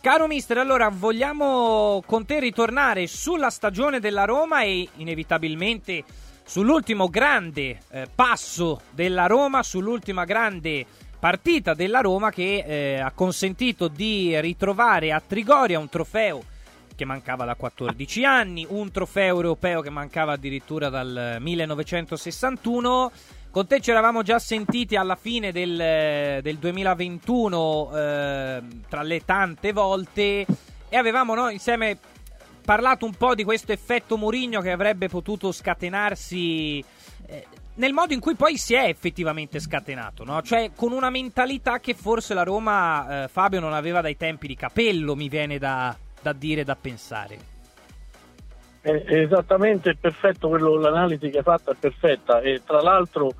Caro mister, allora vogliamo con te ritornare sulla stagione della Roma e inevitabilmente sull'ultimo grande eh, passo della Roma, sull'ultima grande partita della Roma che eh, ha consentito di ritrovare a Trigoria un trofeo che mancava da 14 anni, un trofeo europeo che mancava addirittura dal 1961 con te ci eravamo già sentiti alla fine del, del 2021 eh, tra le tante volte e avevamo no, insieme parlato un po' di questo effetto Murigno che avrebbe potuto scatenarsi eh, nel modo in cui poi si è effettivamente scatenato, no? cioè con una mentalità che forse la Roma, eh, Fabio, non aveva dai tempi di capello, mi viene da, da dire, da pensare. È esattamente perfetto quello, l'analisi che hai fatto è perfetta e tra l'altro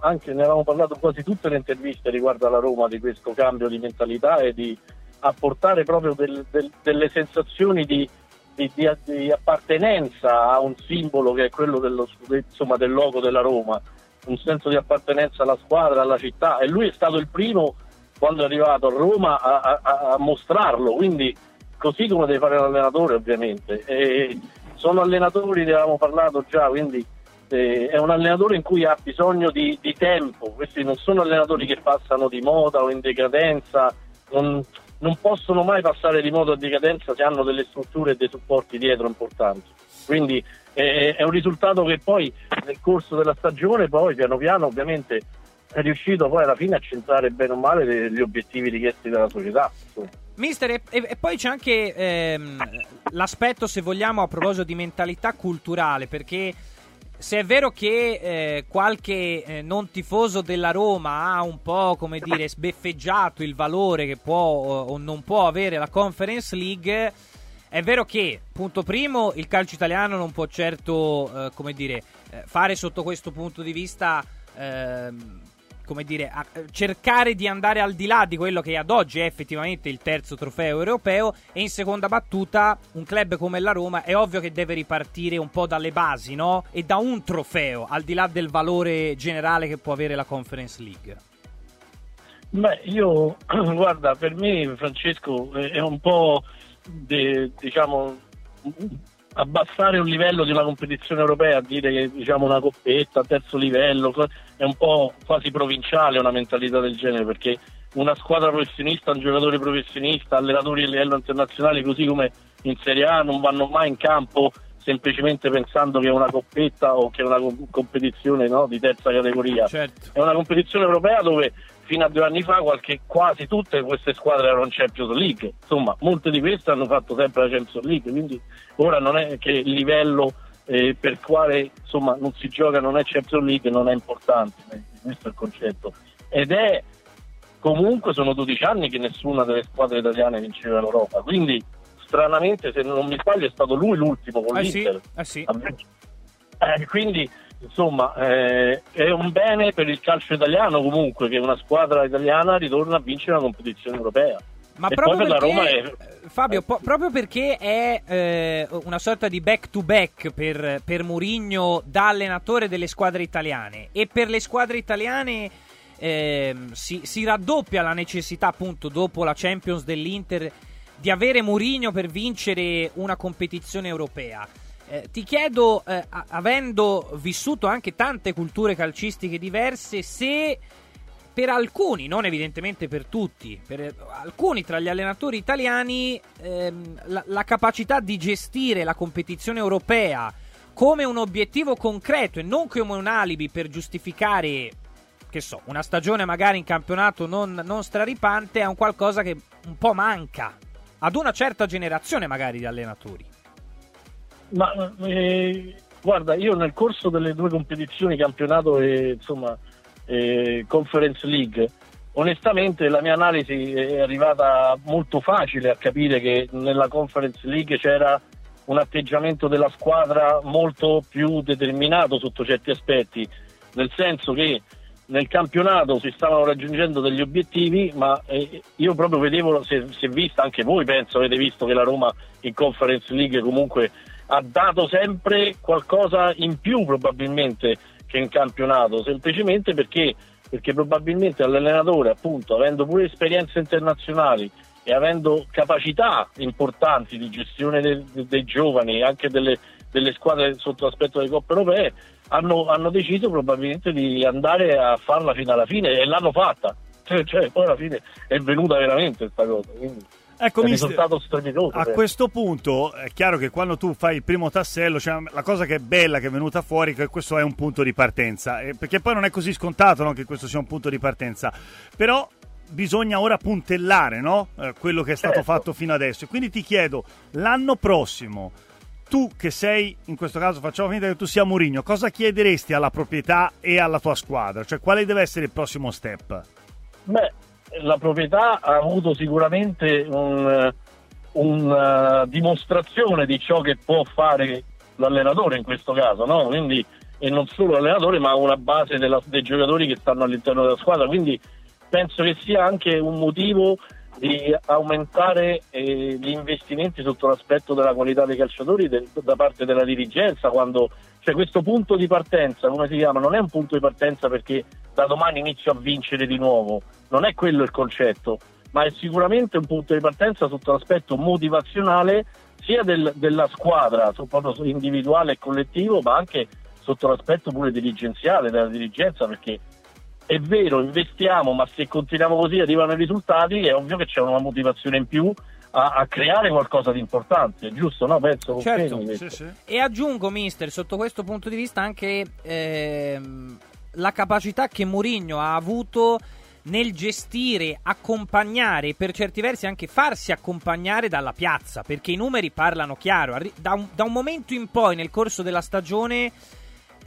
anche, ne avevamo parlato quasi tutte le interviste riguardo alla Roma di questo cambio di mentalità e di apportare proprio del, del, delle sensazioni di, di, di, di, appartenenza a un simbolo che è quello dello, insomma, del logo della Roma, un senso di appartenenza alla squadra, alla città. E lui è stato il primo quando è arrivato a Roma a, a, a mostrarlo, quindi così come deve fare l'allenatore ovviamente. E sono allenatori, ne avevamo parlato già, quindi eh, è un allenatore in cui ha bisogno di, di, tempo, questi non sono allenatori che passano di moda o in decadenza, non, non possono mai passare di moda o di decadenza se hanno delle strutture e dei supporti dietro importanti. Quindi eh, è un risultato che poi nel corso della stagione, poi piano piano ovviamente è riuscito poi alla fine a centrare bene o male gli obiettivi richiesti dalla società. Mister, e, e, poi c'è anche ehm, l'aspetto, se vogliamo, a proposito di mentalità culturale, perché se è vero che eh, qualche eh, non tifoso della Roma ha un po', come dire, sbeffeggiato il valore che può o non può avere la Conference League, è vero che, punto primo, il calcio italiano non può certo, eh, come dire, eh, fare sotto questo punto di vista ehm, come dire, a cercare di andare al di là di quello che ad oggi è effettivamente il terzo trofeo europeo e in seconda battuta un club come la Roma è ovvio che deve ripartire un po' dalle basi, no? E da un trofeo, al di là del valore generale che può avere la Conference League. Beh, io, guarda, per me Francesco è un po', de, diciamo, abbassare un livello di una competizione europea, dire che diciamo una coppetta, terzo livello, è un po' quasi provinciale una mentalità del genere perché una squadra professionista, un giocatore professionista, allenatori a livello internazionale così come in Serie A non vanno mai in campo semplicemente pensando che è una coppetta o che è una competizione no, di terza categoria. Certo. È una competizione europea dove fino a due anni fa qualche, quasi tutte queste squadre erano in Champions League, insomma molte di queste hanno fatto sempre la Champions League, quindi ora non è che il livello eh, per quale insomma, non si gioca non è Champions League, non è importante, eh, questo è il concetto. Ed è comunque sono 12 anni che nessuna delle squadre italiane vinceva l'Europa, quindi stranamente se non mi sbaglio è stato lui l'ultimo con eh l'Inter. Sì, eh sì. Eh, quindi insomma eh, è un bene per il calcio italiano comunque che una squadra italiana ritorna a vincere una competizione europea. Ma proprio perché, è... Fabio, po- proprio perché è eh, una sorta di back to back per, per Murigno da allenatore delle squadre italiane e per le squadre italiane eh, si, si, raddoppia la necessità appunto dopo la Champions dell'Inter di avere Murigno per vincere una competizione europea. Eh, ti chiedo, eh, avendo vissuto anche tante culture calcistiche diverse, se per alcuni, non evidentemente per tutti, per alcuni tra gli allenatori italiani, ehm, la, la capacità di gestire la competizione europea come un obiettivo concreto e non come un alibi per giustificare, che so, una stagione magari in campionato non, non straripante, è un qualcosa che un po' manca ad una certa generazione magari di allenatori. Ma eh, guarda, io nel corso delle due competizioni, campionato e insomma, eh, Conference League, onestamente la mia analisi è arrivata molto facile a capire che nella Conference League c'era un atteggiamento della squadra molto più determinato sotto certi aspetti, nel senso che nel campionato si stavano raggiungendo degli obiettivi, ma eh, io proprio vedevo, si è vista anche voi, penso avete visto che la Roma in Conference League comunque ha dato sempre qualcosa in più probabilmente che in campionato, semplicemente perché, perché probabilmente all'allenatore, appunto, avendo pure esperienze internazionali e avendo capacità importanti di gestione dei, dei giovani, anche delle, delle, squadre sotto l'aspetto delle coppe europee, hanno, hanno, deciso probabilmente di andare a farla fino alla fine e l'hanno fatta. Cioè poi alla fine è venuta veramente questa cosa. Quindi Ecco, mister, a questo punto è chiaro che quando tu fai il primo tassello, cioè, la cosa che è bella che è venuta fuori è che questo è un punto di partenza, eh, perché poi non è così scontato no, che questo sia un punto di partenza, però bisogna ora puntellare no? eh, quello che è stato certo. fatto fino adesso. E quindi ti chiedo, l'anno prossimo, tu che sei, in questo caso facciamo finta che tu sia Mourinho, cosa chiederesti alla proprietà e alla tua squadra? Cioè quale deve essere il prossimo step? Beh, la proprietà ha avuto sicuramente una un, uh, dimostrazione di ciò che può fare l'allenatore in questo caso, no? Quindi, e non solo l'allenatore, ma una base della, dei giocatori che stanno all'interno della squadra. Quindi penso che sia anche un motivo di aumentare eh, gli investimenti sotto l'aspetto della qualità dei calciatori del, da parte della dirigenza quando cioè questo punto di partenza come si chiama non è un punto di partenza perché da domani inizio a vincere di nuovo non è quello il concetto ma è sicuramente un punto di partenza sotto l'aspetto motivazionale sia del, della squadra proprio individuale e collettivo ma anche sotto l'aspetto pure dirigenziale della dirigenza perché è vero, investiamo, ma se continuiamo così arrivano i risultati, è ovvio che c'è una motivazione in più a, a creare qualcosa di importante, giusto? No? Penso certo. Sì, sì. E aggiungo, mister, sotto questo punto di vista anche ehm, la capacità che Mourinho ha avuto nel gestire, accompagnare e per certi versi anche farsi accompagnare dalla piazza, perché i numeri parlano chiaro. Da un, da un momento in poi nel corso della stagione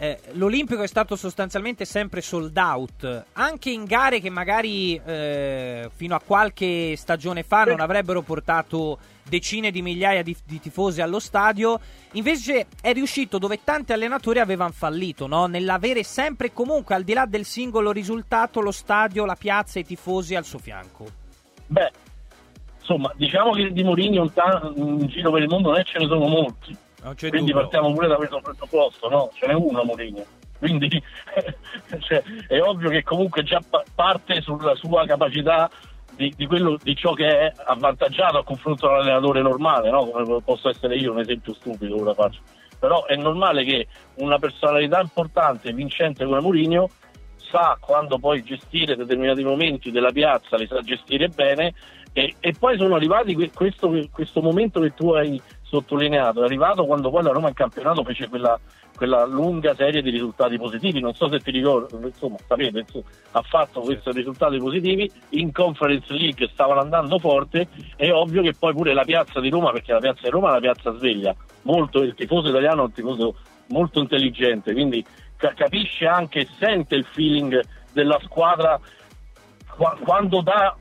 eh, l'Olimpico è stato sostanzialmente sempre sold out, anche in gare che magari eh, fino a qualche stagione fa non avrebbero portato decine di migliaia di, di, tifosi allo stadio. Invece è riuscito dove tanti allenatori avevano fallito, no? nell'avere sempre e comunque, al di là del singolo risultato, lo stadio, la piazza e i tifosi al suo fianco. Beh, insomma, diciamo che di Mourinho in giro per il mondo non ce ne sono molti quindi dubbio. partiamo pure da questo presupposto, no? Ce n'è uno Mourinho. Quindi cioè, è ovvio che comunque già parte sulla sua capacità di, di, quello, di ciò che è avvantaggiato a confronto all'allenatore normale, no? come posso essere io, un esempio stupido ora faccio. Però è normale che una personalità importante vincente come Mourinho sa quando poi gestire determinati momenti della piazza, li sa gestire bene e, e poi sono arrivati questo, questo momento che tu hai sottolineato, è arrivato quando poi la Roma in campionato fece quella, quella lunga serie di risultati positivi, non so se ti ricordo, insomma, sapete, insomma, ha fatto questi risultati positivi, in Conference League stavano andando forte, è ovvio che poi pure la piazza di Roma, perché la piazza di Roma è una piazza sveglia, molto, il tifoso italiano è un tifoso molto intelligente, quindi ca- capisce anche e sente il feeling della squadra quando dà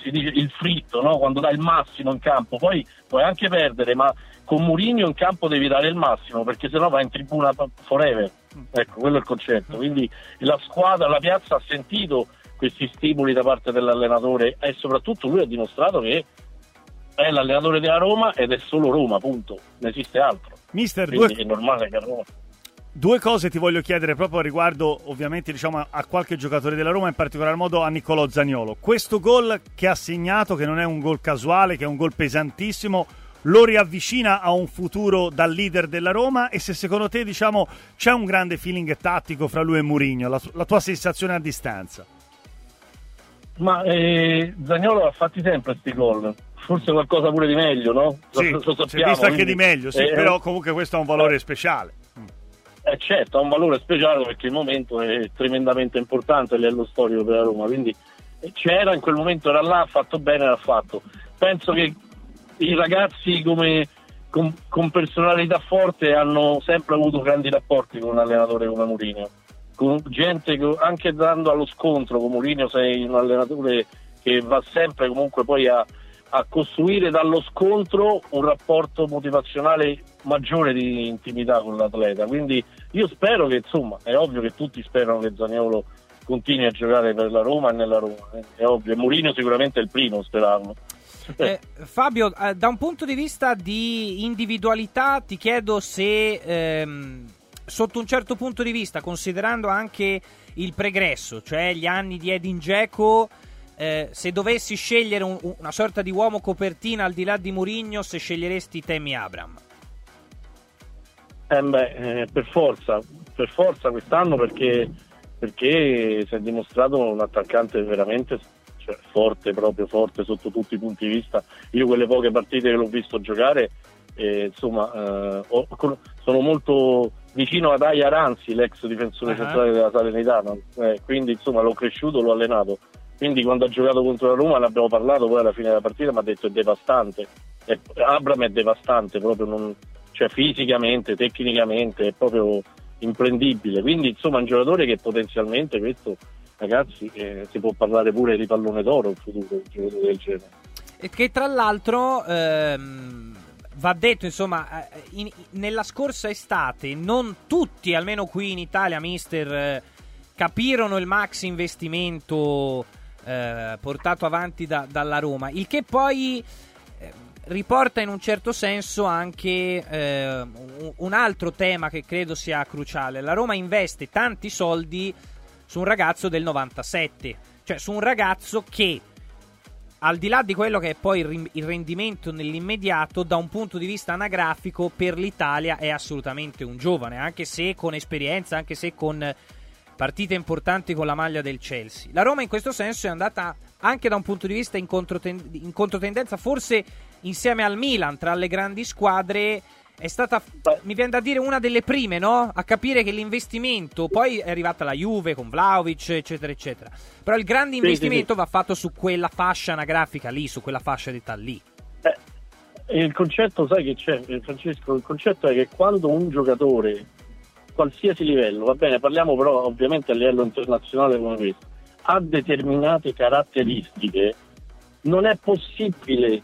si dice il fritto, no? quando dai il massimo in campo, poi puoi anche perdere, ma con Mourinho in campo devi dare il massimo perché sennò vai in tribuna forever. Ecco, quello è il concetto. Quindi la squadra, la piazza ha sentito questi stimoli da parte dell'allenatore e soprattutto lui ha dimostrato che è l'allenatore della Roma ed è solo Roma, punto. Non esiste altro. Mister, Quindi due... è normale che a Roma Due cose ti voglio chiedere proprio riguardo ovviamente diciamo, a qualche giocatore della Roma, in particolar modo a Niccolò Zaniolo. Questo gol che ha segnato, che non è un gol casuale, che è un gol pesantissimo, lo riavvicina a un futuro da leader della Roma e se secondo te diciamo, c'è un grande feeling tattico fra lui e Mourinho, la, la tua sensazione a distanza? Ma eh, Zagnolo ha fatti sempre questi gol, forse qualcosa pure di meglio, no? Sì, lo, lo sappiamo, si è visto anche quindi, di meglio, sì, eh, però comunque questo ha un valore eh, speciale. Eh certo, ha un valore speciale perché il momento è tremendamente importante a livello storico per la Roma, quindi eh, c'era, in quel momento era là, ha fatto bene, l'ha fatto. Penso che i ragazzi come, con, con, personalità forte hanno sempre avuto grandi rapporti con un allenatore come Mourinho, con gente che anche dando allo scontro con Mourinho sei un allenatore che va sempre comunque poi a, a costruire dallo scontro un rapporto motivazionale maggiore di intimità con l'atleta. Quindi io spero che, insomma, è ovvio che tutti sperano che Zaniolo continui a giocare per la Roma e nella Roma, eh, è ovvio. E Mourinho sicuramente è il primo a sperarlo. Eh, Fabio, eh, da un punto di vista di individualità, ti chiedo se ehm, sotto un certo punto di vista, considerando anche il pregresso, cioè gli anni di Edin Dzeko, eh, se dovessi scegliere un, una sorta di uomo copertina al di là di Murigno, se sceglieresti Temi Abram? Eh beh, eh, per forza, per forza quest'anno perché, perché si è dimostrato un attaccante veramente cioè, forte, proprio forte sotto tutti i punti di vista. Io quelle poche partite che l'ho visto giocare, eh, insomma, eh, ho, sono molto vicino ad Aya Ranzi, l'ex difensore uh-huh. centrale della Salernitana, eh, quindi insomma l'ho cresciuto, l'ho allenato. Quindi quando ha giocato contro la Roma ne abbiamo parlato poi alla fine della partita, mi ha detto è devastante. E Abram è devastante, proprio non, cioè fisicamente, tecnicamente, è proprio imprendibile. Quindi insomma è un giocatore che potenzialmente questo, ragazzi, eh, si può parlare pure di pallone d'oro in futuro, un giocatore del genere. E che tra l'altro ehm, va detto, insomma, eh, in, nella scorsa estate non tutti, almeno qui in Italia, mister, eh, capirono il max investimento eh, portato avanti da, dalla Roma, il che poi eh, riporta in un certo senso anche eh, un altro tema che credo sia cruciale. La Roma investe tanti soldi su un ragazzo del 97, cioè su un ragazzo che al di là di quello che è poi il rendimento nell'immediato, da un punto di vista anagrafico per l'Italia è assolutamente un giovane, anche se con esperienza, anche se con partite importanti con la maglia del Chelsea. La Roma in questo senso è andata anche da un punto di vista in, controten- in controtendenza, forse insieme al Milan tra le grandi squadre è stata, mi viene da dire, una delle prime no? a capire che l'investimento, poi è arrivata la Juve con Vlaovic, eccetera, eccetera. Però il grande investimento sì, sì, sì. va fatto su quella fascia anagrafica lì, su quella fascia d'età lì. Eh, il concetto, sai che c'è, Francesco? Il concetto è che quando un giocatore qualsiasi livello, va bene, parliamo però ovviamente a livello internazionale come questo, ha determinate caratteristiche, non è possibile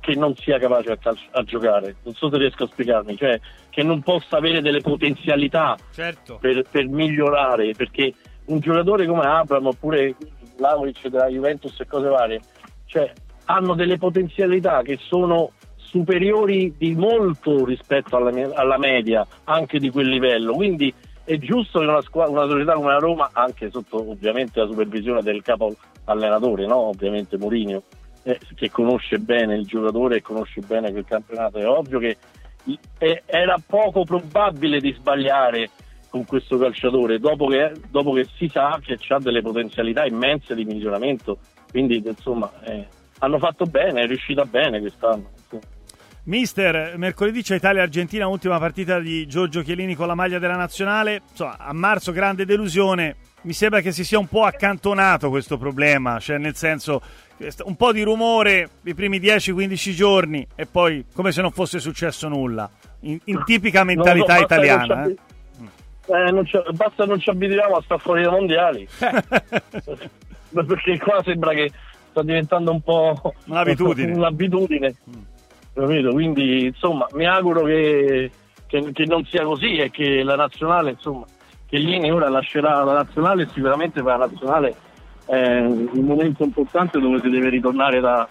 che non sia capace a, calcio, a, giocare. Non so se riesco a spiegarmi, cioè che non possa avere delle potenzialità certo. per, per, migliorare, perché un giocatore come Abram oppure Lauric della Juventus e cose varie, cioè hanno delle potenzialità che sono superiori di molto rispetto alla, alla, media anche di quel livello. Quindi è giusto che una, squadra, una società come la Roma, anche sotto ovviamente la supervisione del capo allenatore, no? ovviamente Mourinho, eh, che conosce bene il giocatore e conosce bene quel campionato, è ovvio che eh, era poco probabile di sbagliare con questo calciatore dopo che, dopo che si sa che ha delle potenzialità immense di miglioramento. Quindi insomma eh, hanno fatto bene, è riuscita bene quest'anno. Mister, mercoledì c'è Italia-Argentina, ultima partita di Giorgio Chiellini con la maglia della nazionale. Insomma, a marzo grande delusione. Mi sembra che si sia un po' accantonato questo problema, cioè nel senso un po' di rumore i primi 10-15 giorni e poi come se non fosse successo nulla, in, in tipica mentalità no, no, italiana. Non eh. Eh, non basta non ci abituiamo a stare fuori dai mondiali, perché qua sembra che sta diventando un po' un'abitudine. un'abitudine. Mm capito? Quindi insomma mi auguro che, che, che, non sia così e che la nazionale, insomma, che Lini ora lascerà la nazionale sicuramente per la nazionale è un momento importante dove si deve ritornare da,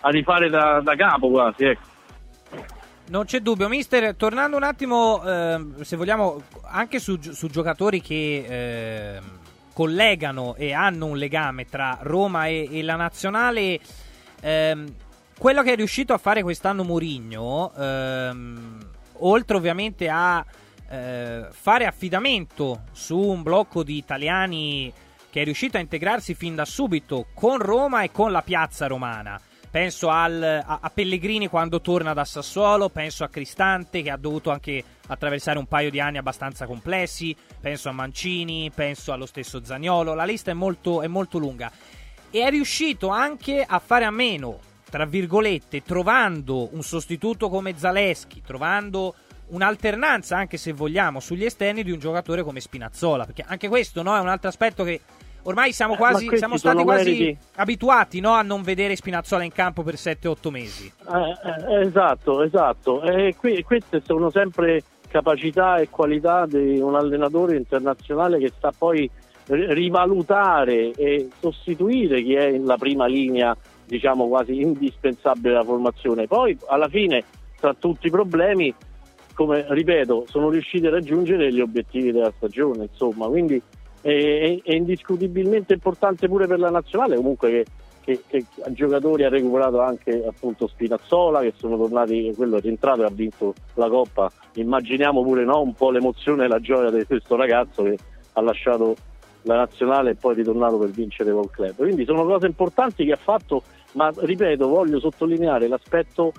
a rifare da, da capo quasi, ecco. Non c'è dubbio, mister. Tornando un attimo, eh, se vogliamo, anche su, su giocatori che eh, collegano e hanno un legame tra Roma e, e la nazionale, eh, quello che è riuscito a fare quest'anno Mourinho, ehm, oltre ovviamente a eh, fare affidamento su un blocco di italiani che è riuscito a integrarsi fin da subito con Roma e con la piazza romana. Penso al, a, a, Pellegrini quando torna da Sassuolo, penso a Cristante che ha dovuto anche attraversare un paio di anni abbastanza complessi, penso a Mancini, penso allo stesso Zagnolo, la lista è molto, è molto lunga. E è riuscito anche a fare a meno tra virgolette, trovando un sostituto come Zaleschi, trovando un'alternanza, anche se vogliamo, sugli esterni di un giocatore come Spinazzola. Perché anche questo no, è un altro aspetto che ormai siamo, eh, quasi, siamo stati quasi meriti. abituati no, a non vedere Spinazzola in campo per 7-8 mesi. Eh, eh, esatto, esatto. E qui, queste sono sempre capacità e qualità di un allenatore internazionale che sta poi rivalutare e sostituire chi è in la prima linea diciamo quasi indispensabile della formazione. Poi alla fine, tra tutti i problemi, come ripeto, sono riusciti a raggiungere gli obiettivi della stagione, insomma, quindi è, è, indiscutibilmente importante pure per la nazionale comunque che, che, che giocatori ha recuperato anche appunto Spinazzola che sono tornati, quello è rientrato e ha vinto la Coppa. Immaginiamo pure no, un po' l'emozione e la gioia di questo ragazzo che ha lasciato la nazionale e poi è ritornato per vincere col club. Quindi sono cose importanti che ha fatto ma ripeto voglio sottolineare l'aspetto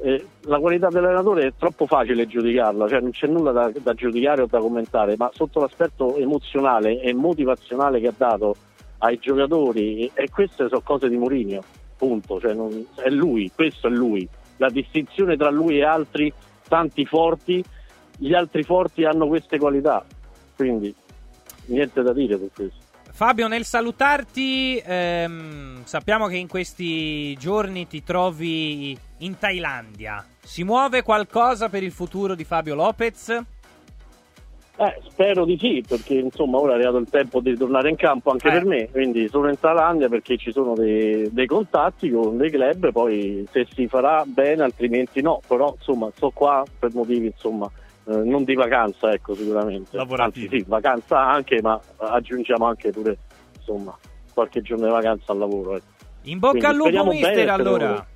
eh, la qualità dell'allenatore è troppo facile giudicarla, cioè non c'è nulla da, da, giudicare o da commentare, ma sotto l'aspetto emozionale e motivazionale che ha dato ai giocatori, e queste sono cose di Mourinho, punto, cioè non, è lui, questo è lui, la distinzione tra lui e altri tanti forti, gli altri forti hanno queste qualità, quindi niente da dire su questo. Fabio, nel salutarti, ehm, sappiamo che in questi giorni ti trovi in Thailandia. Si muove qualcosa per il futuro di Fabio Lopez? Eh, spero di sì, perché insomma ora è arrivato il tempo di tornare in campo anche eh. per me, quindi sono in Thailandia perché ci sono dei, dei, contatti con dei club, poi se si farà bene altrimenti no, però insomma sto qua per motivi insomma eh, non di vacanza, ecco, sicuramente. Lavorativo. Anzi, sì, vacanza anche, ma aggiungiamo anche pure, insomma, qualche giorno di vacanza al lavoro. Ecco. In bocca Quindi, al lupo, mister, allora.